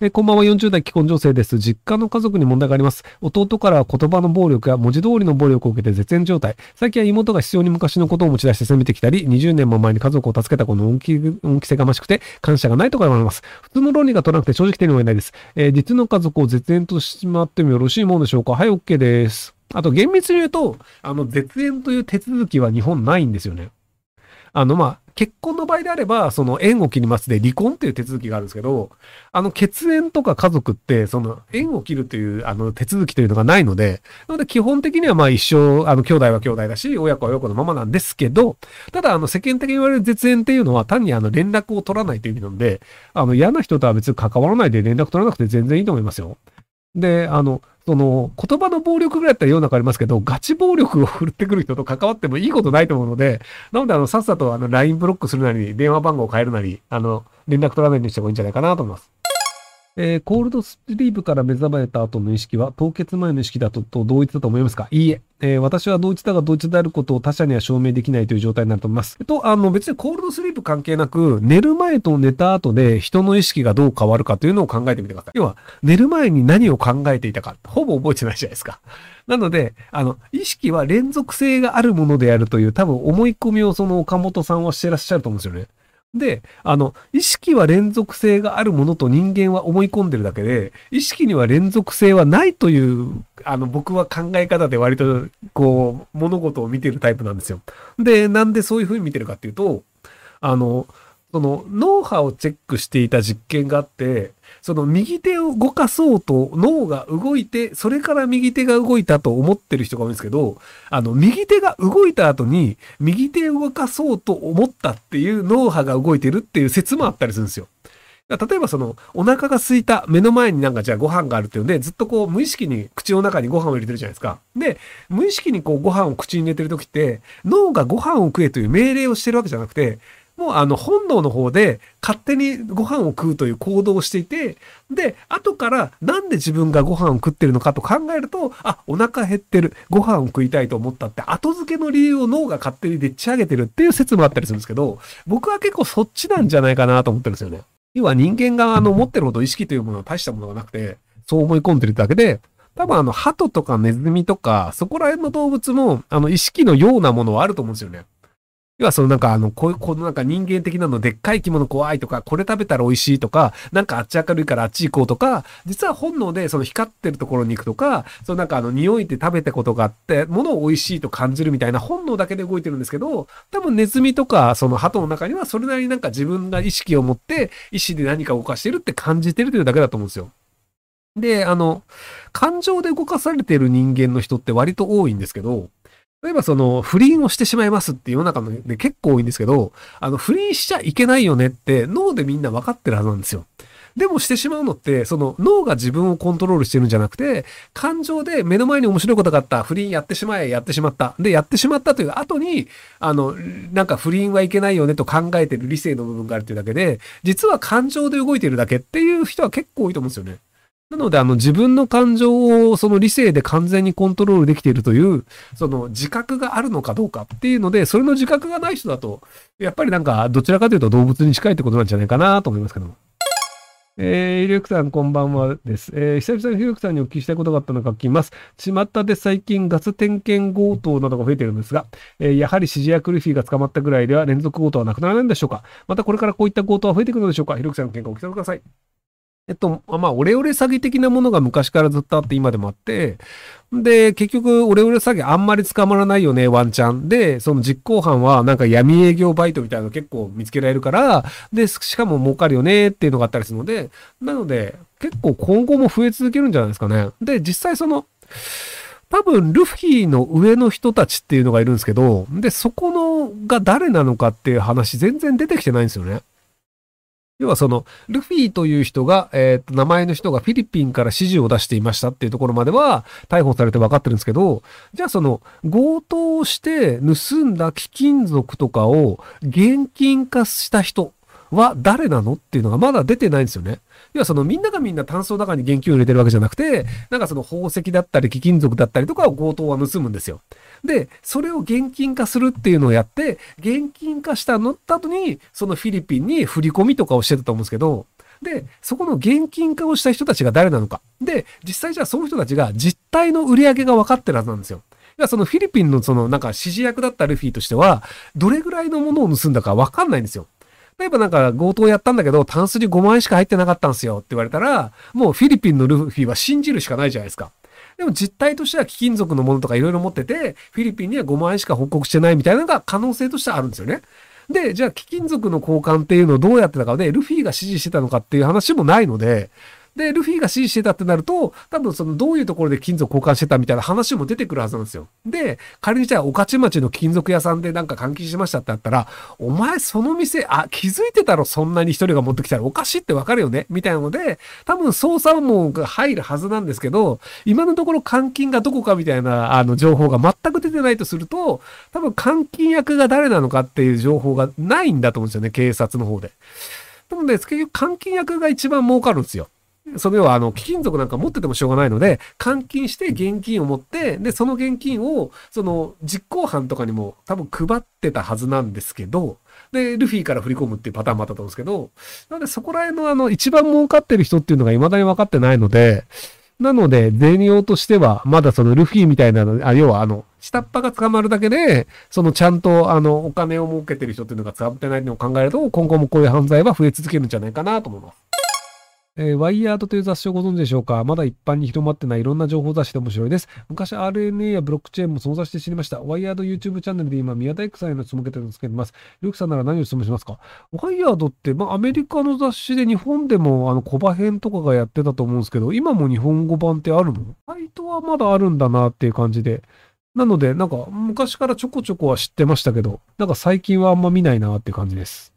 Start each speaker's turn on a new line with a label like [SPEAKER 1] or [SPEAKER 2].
[SPEAKER 1] えこんばんは、40代既婚女性です。実家の家族に問題があります。弟からは言葉の暴力や文字通りの暴力を受けて絶縁状態。最近は妹が必要に昔のことを持ち出して責めてきたり、20年も前に家族を助けた子の恩気恩着せがましくて感謝がないとか言われます。普通の論理が取らなくて正直手に負えないです。えー実の家族を絶縁としてしまってもよろしいものでしょうか？はい、OK です。あと、厳密に言うと、あの、絶縁という手続きは日本ないんですよね。あの、まあ、結婚の場合であれば、その縁を切りますで離婚っていう手続きがあるんですけど、あの、血縁とか家族って、その、縁を切るという、あの、手続きというのがないので、なので基本的にはまあ一生、あの、兄弟は兄弟だし、親子は親子のままなんですけど、ただ、あの、世間的に言われる絶縁っていうのは単にあの、連絡を取らないという意味なので、あの、嫌な人とは別に関わらないで連絡取らなくて全然いいと思いますよ。で、あの、その、言葉の暴力ぐらいだったら世の中ありますけど、ガチ暴力を振ってくる人と関わってもいいことないと思うので、なので、あの、さっさと、あの、LINE ブロックするなり、電話番号を変えるなり、あの、連絡取らないようにした方がいいんじゃないかなと思います。えーコールドスリープから目覚めた後の意識は、凍結前の意識だとと同一だと思いますか？いいええー私は同一だが同一であることを他者には証明できないという状態になると思います。えっと、あの、別にコールドスリープ関係なく、寝る前と寝た後で人の意識がどう変わるかというのを考えてみてください。要は、寝る前に何を考えていたか、ほぼ覚えてないじゃないですか。なので、あの、意識は連続性があるものであるという多分思い込みをその岡本さんはしてらっしゃると思うんですよね。で、あの、意識は連続性があるものと人間は思い込んでるだけで、意識には連続性はないという、あの、僕は考え方で割と、こう、物事を見てるタイプなんですよ。で、なんでそういうふうに見てるかっていうと、あの、その脳波をチェックしていた実験があって、その右手を動かそうと脳が動いて、それから右手が動いたと思ってる人が多いんですけど、あの、右手が動いた後に、右手を動かそうと思ったっていう脳波が動いてるっていう説もあったりするんですよ。例えばその、お腹が空いた、目の前になんかじゃあご飯があるっていうので、ずっとこう無意識に口の中にご飯を入れてるじゃないですか。で、無意識にこうご飯を口に入れてる時って、脳がご飯を食えという命令をしてるわけじゃなくて、もうあの本能の方で勝手にご飯を食うという行動をしていて、で、後からなんで自分がご飯を食ってるのかと考えると、あ、お腹減ってる、ご飯を食いたいと思ったって後付けの理由を脳が勝手にでっち上げてるっていう説もあったりするんですけど、僕は結構そっちなんじゃないかなと思ってるんですよね。要は人間があの持ってるほど意識というものは大したものがなくて、そう思い込んでるだけで、多分あの、鳩とかネズミとか、そこら辺の動物も、あの、意識のようなものはあると思うんですよね。要はそのなんかあの、こういう、このなんか人間的なのでっかい生き物怖いとか、これ食べたら美味しいとか、なんかあっち明るいからあっち行こうとか、実は本能でその光ってるところに行くとか、そのなんかあの匂いで食べたことがあって、物を美味しいと感じるみたいな本能だけで動いてるんですけど、多分ネズミとかその鳩の中にはそれなりになんか自分が意識を持って意思で何か動かしてるって感じてるというだけだと思うんですよ。で、あの、感情で動かされてる人間の人って割と多いんですけど、例えばその不倫をしてしまいますって世の中ので結構多いんですけど、あの不倫しちゃいけないよねって脳でみんな分かってるはずなんですよ。でもしてしまうのって、その脳が自分をコントロールしてるんじゃなくて、感情で目の前に面白いことがあった、不倫やってしまえ、やってしまった。で、やってしまったという後に、あの、なんか不倫はいけないよねと考えてる理性の部分があるというだけで、実は感情で動いてるだけっていう人は結構多いと思うんですよね。なので、あの、自分の感情をその理性で完全にコントロールできているという、その自覚があるのかどうかっていうので、それの自覚がない人だと、やっぱりなんか、どちらかというと動物に近いってことなんじゃないかなと思いますけども。えー、ひろゆきさん、こんばんはです。えー、久々にひろゆきさんにお聞きしたいことがあったので書きます。巷で最近ガス点検強盗などが増えているんですが、えーやはり指示役ルフィが捕まったぐらいでは連続強盗はなくならないんでしょうかまたこれからこういった強盗は増えていくのでしょうかひろゆきさんの見解をお聞かせください。えっと、まあ、オレオレ詐欺的なものが昔からずっとあって今でもあって、で、結局、オレオレ詐欺あんまり捕まらないよね、ワンチャン。で、その実行犯はなんか闇営業バイトみたいなの結構見つけられるから、で、しかも儲かるよねっていうのがあったりするので、なので、結構今後も増え続けるんじゃないですかね。で、実際その、多分、ルフィの上の人たちっていうのがいるんですけど、で、そこのが誰なのかっていう話全然出てきてないんですよね。要はその、ルフィという人が、えっ、と、名前の人がフィリピンから指示を出していましたっていうところまでは、逮捕されて分かってるんですけど、じゃあその、強盗をして盗んだ貴金属とかを現金化した人は誰なのっていうのがまだ出てないんですよね。要はそのみんながみんなタンスの中に現金を入れてるわけじゃなくて、なんかその宝石だったり貴金属だったりとかを強盗は盗むんですよ。で、それを現金化するっていうのをやって、現金化したのった後に、そのフィリピンに振り込みとかをしてたと思うんですけど、で、そこの現金化をした人たちが誰なのか。で、実際じゃあその人たちが実態の売り上げが分かってるはずなんですよ。そのフィリピンのそのなんか指示役だったルフィとしては、どれぐらいのものを盗んだか分かんないんですよ。例えばなんか強盗やったんだけど、タンスに5万円しか入ってなかったんですよって言われたら、もうフィリピンのルフィは信じるしかないじゃないですか。でも実態としては貴金属のものとかいろいろ持ってて、フィリピンには5万円しか報告してないみたいなのが可能性としてはあるんですよね。で、じゃあ貴金属の交換っていうのをどうやってたかで、ルフィが指示してたのかっていう話もないので、で、ルフィが指示してたってなると、多分そのどういうところで金属交換してたみたいな話も出てくるはずなんですよ。で、仮にじゃあ、御徒町の金属屋さんでなんか換金しましたってあったら、お前その店、あ、気づいてたろ、そんなに一人が持ってきたらおかしいってわかるよね？みたいなので、多分捜査網が入るはずなんですけど、今のところ換金がどこかみたいな、あの、情報が全く出てないとすると、多分換金役が誰なのかっていう情報がないんだと思うんですよね、警察の方で。なので、結局換金役が一番儲かるんですよ。それはあの貴金属なんか持っててもしょうがないので、換金して現金を持って、で、その現金を、その実行犯とかにも多分配ってたはずなんですけど、で、ルフィから振り込むっていうパターンもあったと思うんですけど、なのでそこら辺のあの一番儲かってる人っていうのが未だに分かってないので、なので、全容としては、まだそのルフィみたいなの、あ、要はあの、下っ端が捕まるだけで、そのちゃんとあの、お金を儲けてる人っていうのが捕まってないのを考えると、今後もこういう犯罪は増え続けるんじゃないかなと思います。えー、ワイヤードという雑誌をご存知でしょうか？まだ一般に広まってないいろんな情報雑誌で面白いです。昔 RNA やブロックチェーンもその雑誌で知りました。ワイヤード YouTube チャンネルで今、宮大工さんへの質問を受けてるんですけどます。リュウキさんなら何を質問しますか？ワイヤードって、まあ、アメリカの雑誌で日本でも、あの、コバ編とかがやってたと思うんですけど、今も日本語版ってあるの？サイトはまだあるんだなっていう感じで。なので、なんか、昔からちょこちょこは知ってましたけど、なんか最近はあんま見ないなっていう感じです。